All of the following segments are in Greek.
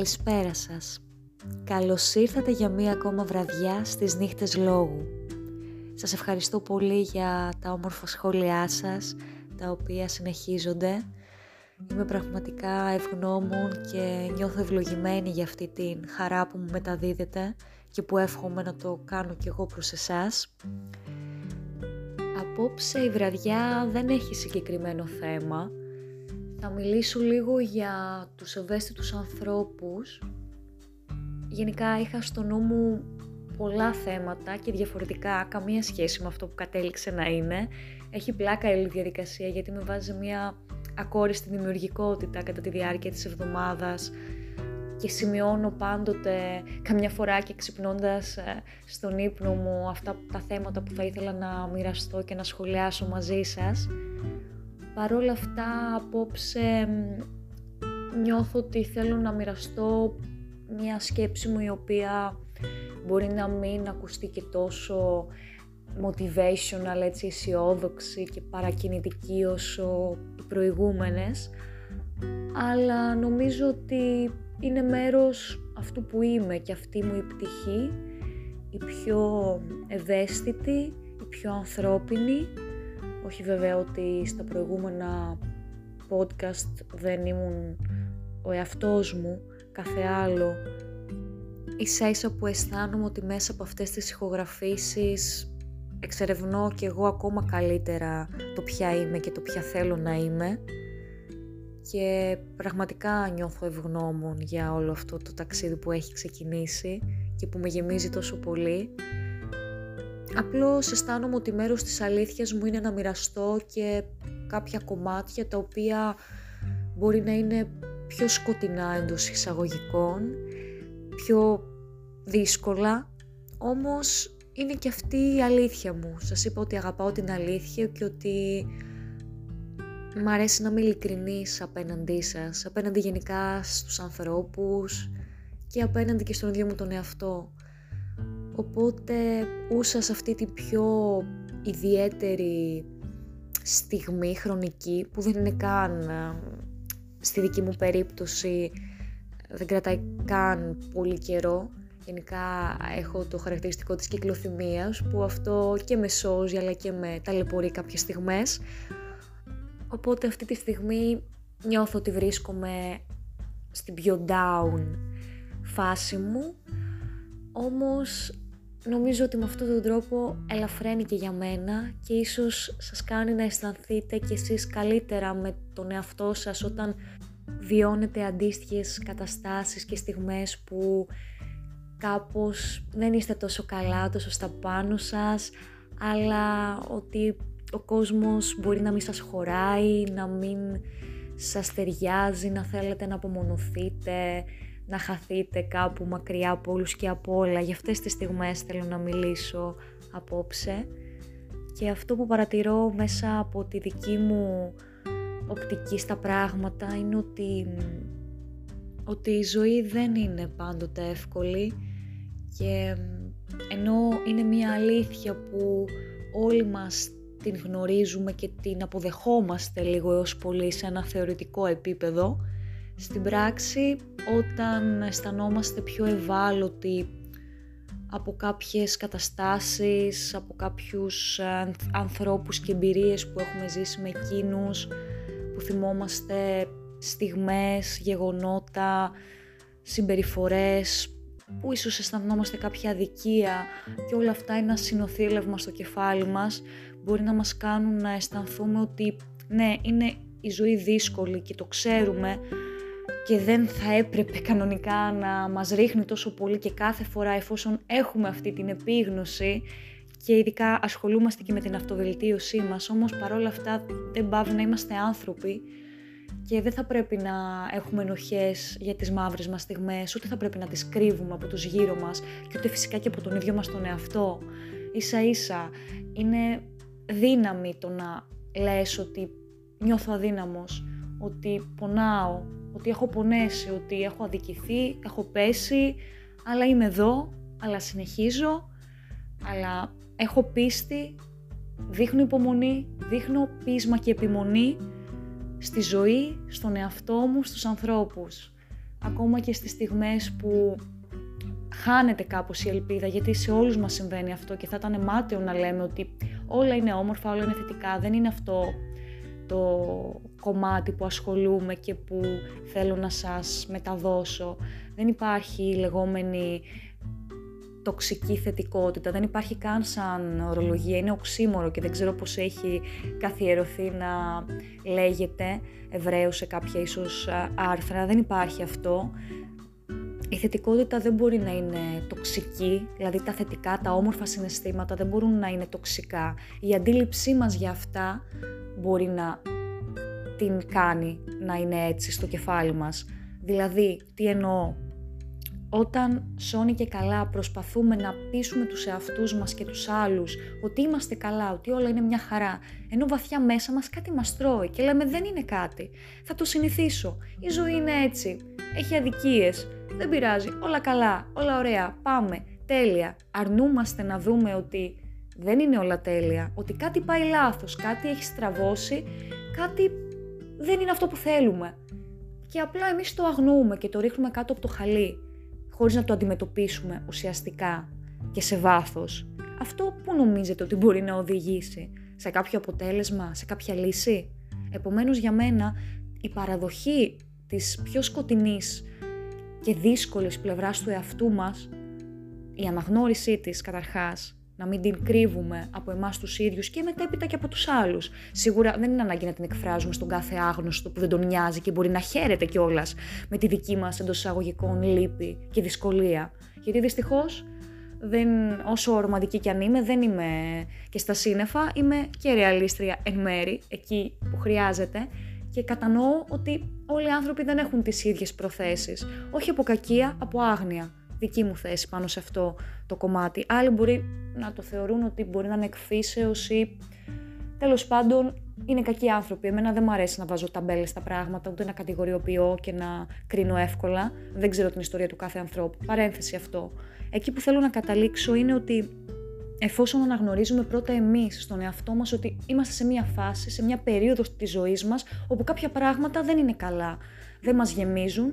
Καλησπέρα σας. Καλώς ήρθατε για μία ακόμα βραδιά στις νύχτες λόγου. Σας ευχαριστώ πολύ για τα όμορφα σχόλιά σας, τα οποία συνεχίζονται. Είμαι πραγματικά ευγνώμων και νιώθω ευλογημένη για αυτή την χαρά που μου μεταδίδετε και που εύχομαι να το κάνω κι εγώ προς εσάς. Απόψε η βραδιά δεν έχει συγκεκριμένο θέμα, θα μιλήσω λίγο για τους ευαίσθητους ανθρώπους. Γενικά είχα στο νου μου πολλά θέματα και διαφορετικά, καμία σχέση με αυτό που κατέληξε να είναι. Έχει πλάκα η διαδικασία γιατί με βάζει μια ακόριστη δημιουργικότητα κατά τη διάρκεια της εβδομάδας και σημειώνω πάντοτε καμιά φορά και ξυπνώντας ε, στον ύπνο μου αυτά τα θέματα που θα ήθελα να μοιραστώ και να σχολιάσω μαζί σας. Παρόλα αυτά απόψε νιώθω ότι θέλω να μοιραστώ μια σκέψη μου η οποία μπορεί να μην ακουστεί και τόσο motivational, έτσι αισιόδοξη και παρακινητική όσο οι προηγούμενες. Αλλά νομίζω ότι είναι μέρος αυτού που είμαι και αυτή μου η πτυχή η πιο ευαίσθητη, η πιο ανθρώπινη όχι βέβαια ότι στα προηγούμενα podcast δεν ήμουν ο εαυτός μου, κάθε άλλο. Ίσα ίσα που αισθάνομαι ότι μέσα από αυτές τις ηχογραφήσεις εξερευνώ και εγώ ακόμα καλύτερα το ποια είμαι και το ποια θέλω να είμαι και πραγματικά νιώθω ευγνώμων για όλο αυτό το ταξίδι που έχει ξεκινήσει και που με γεμίζει τόσο πολύ Απλώς αισθάνομαι ότι μέρος της αλήθειας μου είναι να μοιραστώ και κάποια κομμάτια τα οποία μπορεί να είναι πιο σκοτεινά εντός εισαγωγικών, πιο δύσκολα, όμως είναι και αυτή η αλήθεια μου. Σας είπα ότι αγαπάω την αλήθεια και ότι μ' αρέσει να είμαι ειλικρινής απέναντί σας, απέναντι γενικά στους ανθρώπους και απέναντι και στον ίδιο μου τον εαυτό. Οπότε ούσα σε αυτή την πιο ιδιαίτερη στιγμή χρονική που δεν είναι καν στη δική μου περίπτωση δεν κρατάει καν πολύ καιρό. Γενικά έχω το χαρακτηριστικό της κυκλοθυμίας που αυτό και με σώζει αλλά και με ταλαιπωρεί κάποιες στιγμές. Οπότε αυτή τη στιγμή νιώθω ότι βρίσκομαι στην πιο down φάση μου. Όμως νομίζω ότι με αυτόν τον τρόπο ελαφραίνει και για μένα και ίσως σας κάνει να αισθανθείτε κι εσείς καλύτερα με τον εαυτό σας όταν βιώνετε αντίστοιχες καταστάσεις και στιγμές που κάπως δεν είστε τόσο καλά, τόσο στα πάνω σας, αλλά ότι ο κόσμος μπορεί να μην σας χωράει, να μην σας ταιριάζει, να θέλετε να απομονωθείτε, να χαθείτε κάπου μακριά από όλους και από όλα. Για αυτές τις στιγμές θέλω να μιλήσω απόψε και αυτό που παρατηρώ μέσα από τη δική μου οπτική στα πράγματα είναι ότι, ότι η ζωή δεν είναι πάντοτε εύκολη και ενώ είναι μια αλήθεια που όλοι μας την γνωρίζουμε και την αποδεχόμαστε λίγο έως πολύ σε ένα θεωρητικό επίπεδο, στην πράξη όταν αισθανόμαστε πιο ευάλωτοι από κάποιες καταστάσεις, από κάποιους ε, ανθρώπους και εμπειρίες που έχουμε ζήσει με εκείνους, που θυμόμαστε στιγμές, γεγονότα, συμπεριφορές, που ίσως αισθανόμαστε κάποια αδικία και όλα αυτά είναι ένα συνοθήλευμα στο κεφάλι μας, μπορεί να μας κάνουν να αισθανθούμε ότι ναι, είναι η ζωή δύσκολη και το ξέρουμε, και δεν θα έπρεπε κανονικά να μας ρίχνει τόσο πολύ και κάθε φορά εφόσον έχουμε αυτή την επίγνωση και ειδικά ασχολούμαστε και με την αυτοβελτίωσή μας, όμως παρόλα αυτά δεν πάβει να είμαστε άνθρωποι και δεν θα πρέπει να έχουμε ενοχές για τις μαύρες μας στιγμές, ούτε θα πρέπει να τις κρύβουμε από τους γύρω μας και ούτε φυσικά και από τον ίδιο μας τον εαυτό. Ίσα ίσα είναι δύναμη το να λες ότι νιώθω αδύναμος, ότι πονάω, ότι έχω πονέσει, ότι έχω αδικηθεί, έχω πέσει, αλλά είμαι εδώ, αλλά συνεχίζω, αλλά έχω πίστη, δείχνω υπομονή, δείχνω πείσμα και επιμονή στη ζωή, στον εαυτό μου, στους ανθρώπους. ακόμα και στις στιγμές που χάνεται κάπως η ελπίδα, γιατί σε όλους μας συμβαίνει αυτό και θα ήταν μάταιο να λέμε ότι όλα είναι όμορφα, όλα είναι θετικά, δεν είναι αυτό το κομμάτι που ασχολούμαι και που θέλω να σας μεταδώσω. Δεν υπάρχει η λεγόμενη τοξική θετικότητα, δεν υπάρχει καν σαν ορολογία, είναι οξύμορο και δεν ξέρω πώς έχει καθιερωθεί να λέγεται Εβραίος σε κάποια ίσως άρθρα, δεν υπάρχει αυτό. Η θετικότητα δεν μπορεί να είναι τοξική, δηλαδή τα θετικά, τα όμορφα συναισθήματα δεν μπορούν να είναι τοξικά. Η αντίληψή μας για αυτά μπορεί να την κάνει να είναι έτσι στο κεφάλι μας. Δηλαδή, τι εννοώ, όταν σώνει και καλά προσπαθούμε να πείσουμε τους εαυτούς μας και τους άλλους ότι είμαστε καλά, ότι όλα είναι μια χαρά, ενώ βαθιά μέσα μας κάτι μας τρώει και λέμε δεν είναι κάτι, θα το συνηθίσω, η ζωή είναι έτσι, έχει αδικίες, δεν πειράζει, όλα καλά, όλα ωραία, πάμε, τέλεια. Αρνούμαστε να δούμε ότι δεν είναι όλα τέλεια, ότι κάτι πάει λάθος, κάτι έχει στραβώσει, κάτι δεν είναι αυτό που θέλουμε. Και απλά εμείς το αγνοούμε και το ρίχνουμε κάτω από το χαλί, χωρίς να το αντιμετωπίσουμε ουσιαστικά και σε βάθος. Αυτό που νομίζετε ότι μπορεί να οδηγήσει σε κάποιο αποτέλεσμα, σε κάποια λύση; Επομένως για μένα η παραδοχή της πιο σκοτεινής και δύσκολης πλευράς του εαυτού μας, η αναγνώρισή της καταρχάς, να μην την κρύβουμε από εμάς τους ίδιους και μετέπειτα και από τους άλλους. Σίγουρα δεν είναι ανάγκη να την εκφράζουμε στον κάθε άγνωστο που δεν τον νοιάζει και μπορεί να χαίρεται κιόλας με τη δική μας εντός εισαγωγικών λύπη και δυσκολία. Γιατί δυστυχώς δεν, όσο ρομαντική κι αν είμαι, δεν είμαι και στα σύννεφα, είμαι και ρεαλίστρια εν μέρη, εκεί που χρειάζεται και κατανοώ ότι όλοι οι άνθρωποι δεν έχουν τις ίδιες προθέσεις. Όχι από κακία, από άγνοια. Δική μου θέση πάνω σε αυτό το κομμάτι. Άλλοι μπορεί να το θεωρούν ότι μπορεί να είναι εκφύσεως ή τέλος πάντων είναι κακοί άνθρωποι. Εμένα δεν μου αρέσει να βάζω ταμπέλες στα πράγματα, ούτε να κατηγοριοποιώ και να κρίνω εύκολα. Δεν ξέρω την ιστορία του κάθε ανθρώπου. Παρένθεση αυτό. Εκεί που θέλω να καταλήξω είναι ότι εφόσον αναγνωρίζουμε πρώτα εμείς στον εαυτό μας ότι είμαστε σε μια φάση, σε μια περίοδο της ζωής μας όπου κάποια πράγματα δεν είναι καλά, δεν μας γεμίζουν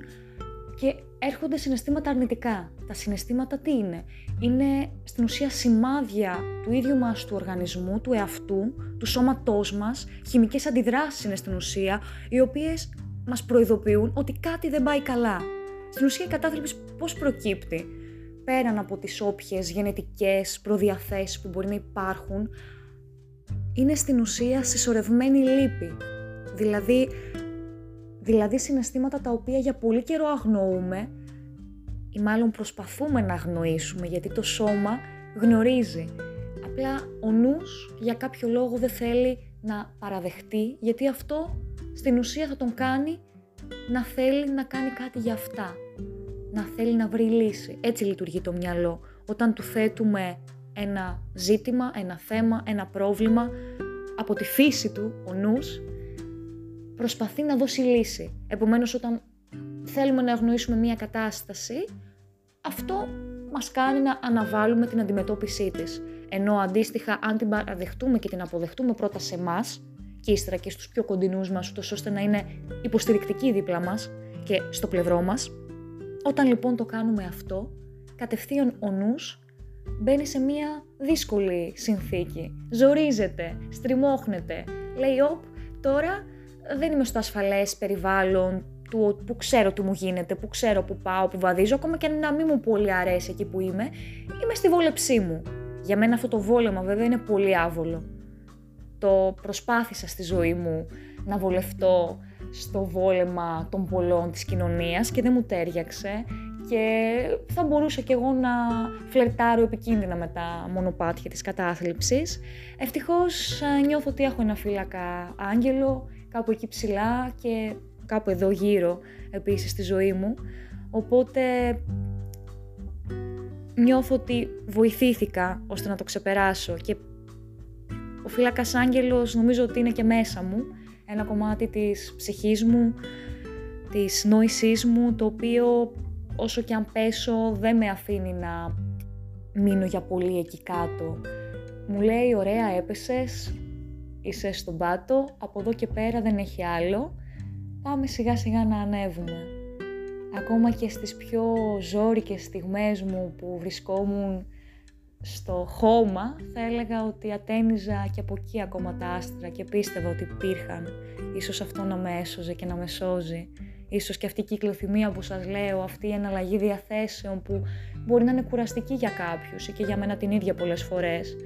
και έρχονται συναισθήματα αρνητικά. Τα συναισθήματα τι είναι; Είναι στην ουσία σημάδια του ίδιου μας του οργανισμού, του εαυτού, του σώματός μας, χημικές αντιδράσεις είναι στην ουσία, οι οποίες μας προειδοποιούν ότι κάτι δεν πάει καλά. Στην ουσία η κατάθλιψη πώς προκύπτει; πέραν από τις όποιες γενετικές προδιαθέσεις που μπορεί να υπάρχουν, είναι στην ουσία συσσωρευμένη λύπη. Δηλαδή, δηλαδή συναισθήματα τα οποία για πολύ καιρό αγνοούμε ή μάλλον προσπαθούμε να αγνοήσουμε γιατί το σώμα γνωρίζει. Απλά ο νους για κάποιο λόγο δεν θέλει να παραδεχτεί γιατί αυτό στην ουσία θα τον κάνει να θέλει να κάνει κάτι για αυτά να θέλει να βρει λύση. Έτσι λειτουργεί το μυαλό. Όταν του θέτουμε ένα ζήτημα, ένα θέμα, ένα πρόβλημα, από τη φύση του, ο νους, προσπαθεί να δώσει λύση. Επομένως, όταν θέλουμε να αγνοήσουμε μία κατάσταση, αυτό μας κάνει να αναβάλουμε την αντιμετώπιση της. Ενώ αντίστοιχα, αν την παραδεχτούμε και την αποδεχτούμε πρώτα σε εμάς και ύστερα και στους πιο κοντινούς μας, ούτως ώστε να είναι υποστηρικτικοί δίπλα μας και στο πλευρό μας, όταν λοιπόν το κάνουμε αυτό, κατευθείαν ο νους μπαίνει σε μια δύσκολη συνθήκη. Ζορίζεται, στριμώχνεται. Λέει, όπ, τώρα δεν είμαι στο ασφαλές περιβάλλον του, που ξέρω τι μου γίνεται, που ξέρω που πάω, που βαδίζω, ακόμα και να μην μου πολύ αρέσει εκεί που είμαι, είμαι στη βόλεψή μου. Για μένα αυτό το βόλεμα βέβαια είναι πολύ άβολο. Το προσπάθησα στη ζωή μου να βολευτώ στο βόλεμα των πολλών της κοινωνίας και δεν μου τέριαξε και θα μπορούσα κι εγώ να φλερτάρω επικίνδυνα με τα μονοπάτια της κατάθλιψης. Ευτυχώς ε, νιώθω ότι έχω ένα φύλακα άγγελο κάπου εκεί ψηλά και κάπου εδώ γύρω επίσης στη ζωή μου. Οπότε νιώθω ότι βοηθήθηκα ώστε να το ξεπεράσω και ο φύλακας άγγελος νομίζω ότι είναι και μέσα μου ένα κομμάτι της ψυχής μου, της νόησής μου, το οποίο όσο και αν πέσω δεν με αφήνει να μείνω για πολύ εκεί κάτω. Μου λέει ωραία έπεσες, είσαι στον πάτο, από εδώ και πέρα δεν έχει άλλο, πάμε σιγά σιγά να ανέβουμε. ακόμα και στις πιο ζόρικες στιγμές μου που βρισκόμουν στο χώμα, θα έλεγα ότι ατένιζα και από εκεί ακόμα τα άστρα και πίστευα ότι υπήρχαν. Ίσως αυτό να με έσωζε και να με σώζει. Ίσως και αυτή η κυκλοθυμία που σας λέω, αυτή η εναλλαγή διαθέσεων που μπορεί να είναι κουραστική για κάποιους ή και για μένα την ίδια πολλές φορές,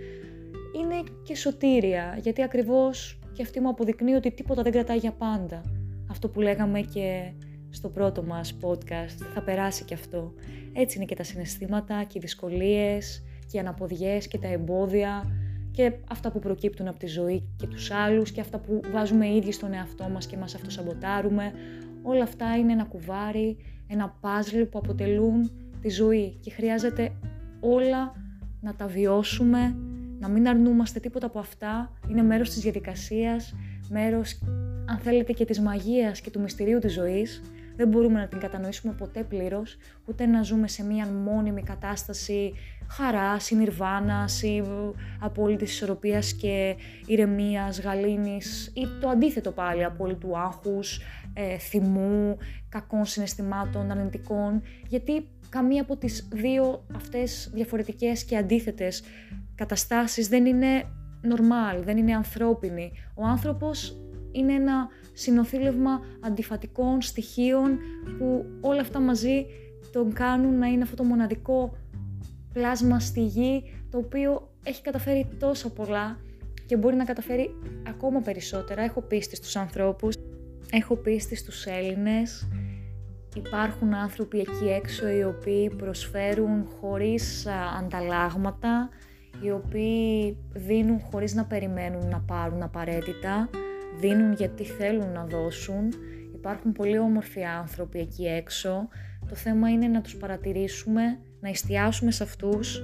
είναι και σωτήρια, γιατί ακριβώς και αυτή μου αποδεικνύει ότι τίποτα δεν κρατάει για πάντα. Αυτό που λέγαμε και στο πρώτο μας podcast, θα περάσει και αυτό. Έτσι είναι και τα συναισθήματα και οι δυσκολίες και οι αναποδιές και τα εμπόδια και αυτά που προκύπτουν από τη ζωή και τους άλλους και αυτά που βάζουμε οι ίδιοι στον εαυτό μας και μας αυτοσαμποτάρουμε. Όλα αυτά είναι ένα κουβάρι, ένα πάζλ που αποτελούν τη ζωή και χρειάζεται όλα να τα βιώσουμε, να μην αρνούμαστε τίποτα από αυτά, είναι μέρος της διαδικασίας, μέρος αν θέλετε και της μαγείας και του μυστηρίου της ζωής. Δεν μπορούμε να την κατανοήσουμε ποτέ πλήρως, ούτε να ζούμε σε μία μόνιμη κατάσταση χαράς ή νιρβάνας ή απόλυτης ισορροπίας και ηρεμίας, γαλήνης ή το αντίθετο πάλι, απόλυτου άγχους, ε, θυμού, κακών συναισθημάτων, αρνητικών, γιατί καμία από τις δύο αυτές διαφορετικές και αντίθετες καταστάσεις δεν είναι normal, δεν είναι ανθρώπινη. Ο άνθρωπος είναι ένα συνοθήλευμα αντιφατικών στοιχείων που όλα αυτά μαζί τον κάνουν να είναι αυτό το μοναδικό πλάσμα στη γη το οποίο έχει καταφέρει τόσο πολλά και μπορεί να καταφέρει ακόμα περισσότερα. Έχω πίστη στους ανθρώπους, έχω πίστη στους Έλληνες. Υπάρχουν άνθρωποι εκεί έξω οι οποίοι προσφέρουν χωρίς ανταλλάγματα, οι οποίοι δίνουν χωρίς να περιμένουν να πάρουν απαραίτητα, δίνουν γιατί θέλουν να δώσουν. Υπάρχουν πολύ όμορφοι άνθρωποι εκεί έξω. Το θέμα είναι να τους παρατηρήσουμε, να εστιάσουμε σε αυτούς,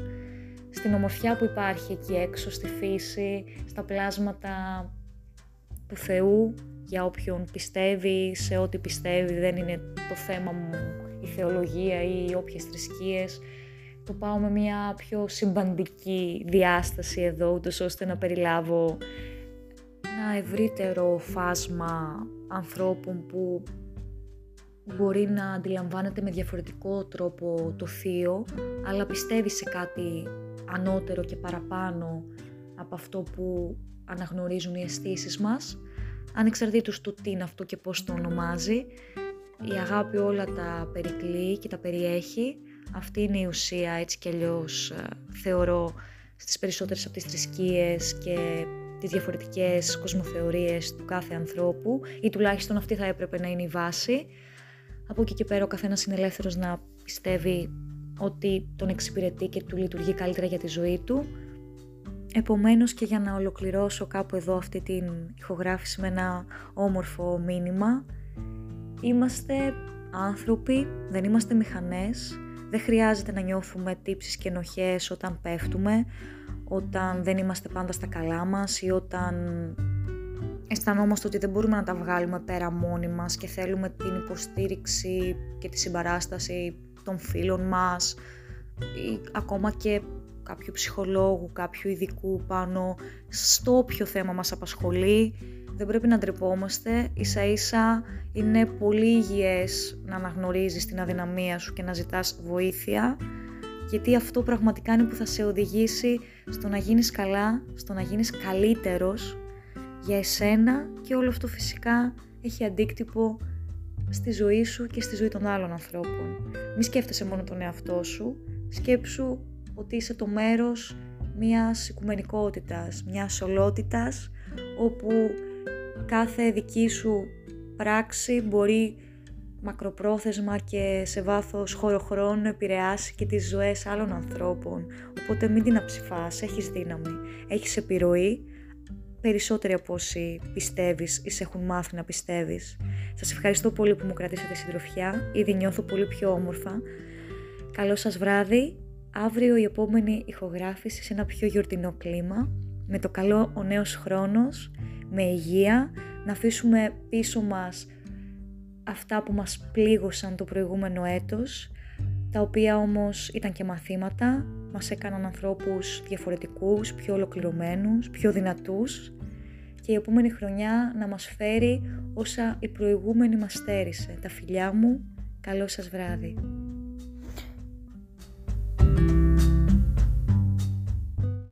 στην ομορφιά που υπάρχει εκεί έξω, στη φύση, στα πλάσματα του Θεού, για όποιον πιστεύει, σε ό,τι πιστεύει, δεν είναι το θέμα μου η θεολογία ή όποιες θρησκείες. Το πάω με μια πιο συμπαντική διάσταση εδώ, ούτως ώστε να περιλάβω ένα ευρύτερο φάσμα ανθρώπων που μπορεί να αντιλαμβάνεται με διαφορετικό τρόπο το θείο, αλλά πιστεύει σε κάτι ανώτερο και παραπάνω από αυτό που αναγνωρίζουν οι αισθήσεις μας, ανεξαρτήτως του τι είναι αυτό και πώς το ονομάζει. Η αγάπη όλα τα περικλεί και τα περιέχει. Αυτή είναι η ουσία, έτσι κι αλλιώς ε, θεωρώ, στις περισσότερες από τις θρησκείες και τις διαφορετικές κοσμοθεωρίες του κάθε ανθρώπου ή τουλάχιστον αυτή θα έπρεπε να είναι η βάση. Από εκεί και πέρα ο καθένας είναι ελεύθερος να πιστεύει ότι τον εξυπηρετεί και του λειτουργεί καλύτερα για τη ζωή του. Επομένως και για να ολοκληρώσω κάπου εδώ αυτή την ηχογράφηση με ένα όμορφο μήνυμα, είμαστε άνθρωποι, δεν είμαστε μηχανές, δεν χρειάζεται να νιώθουμε τύψεις και ενοχές όταν πέφτουμε, όταν δεν είμαστε πάντα στα καλά μας ή όταν αισθανόμαστε ότι δεν μπορούμε να τα βγάλουμε πέρα μόνοι μας και θέλουμε την υποστήριξη και τη συμπαράσταση των φίλων μας ή ακόμα και κάποιου ψυχολόγου, κάποιου ειδικού πάνω στο όποιο θέμα μας απασχολεί. Δεν πρέπει να ντρεπόμαστε, ίσα ίσα είναι πολύ υγιές να αναγνωρίζεις την αδυναμία σου και να ζητάς βοήθεια γιατί αυτό πραγματικά είναι που θα σε οδηγήσει στο να γίνεις καλά, στο να γίνεις καλύτερος για εσένα και όλο αυτό φυσικά έχει αντίκτυπο στη ζωή σου και στη ζωή των άλλων ανθρώπων. Μη σκέφτεσαι μόνο τον εαυτό σου, σκέψου ότι είσαι το μέρος μιας οικουμενικότητας, μιας ολότητας, όπου κάθε δική σου πράξη μπορεί μακροπρόθεσμα και σε βάθος χωροχρόνου επηρεάσει και τις ζωές άλλων ανθρώπων. Οπότε μην την αψηφάς, έχεις δύναμη, έχεις επιρροή, περισσότεροι από όσοι πιστεύεις ή σε έχουν μάθει να πιστεύεις. Σας ευχαριστώ πολύ που μου κρατήσατε συντροφιά, ήδη νιώθω πολύ πιο όμορφα. Καλό σας βράδυ, αύριο η επόμενη ηχογράφηση σε ένα πιο γιορτινό κλίμα, με το καλό ο νέος χρόνος, με υγεία, να αφήσουμε πίσω μας αυτά που μας πλήγωσαν το προηγούμενο έτος, τα οποία όμως ήταν και μαθήματα, μας έκαναν ανθρώπους διαφορετικούς, πιο ολοκληρωμένους, πιο δυνατούς και η επόμενη χρονιά να μας φέρει όσα η προηγούμενη μας στέρισε. Τα φιλιά μου Καλό σας βράδυ.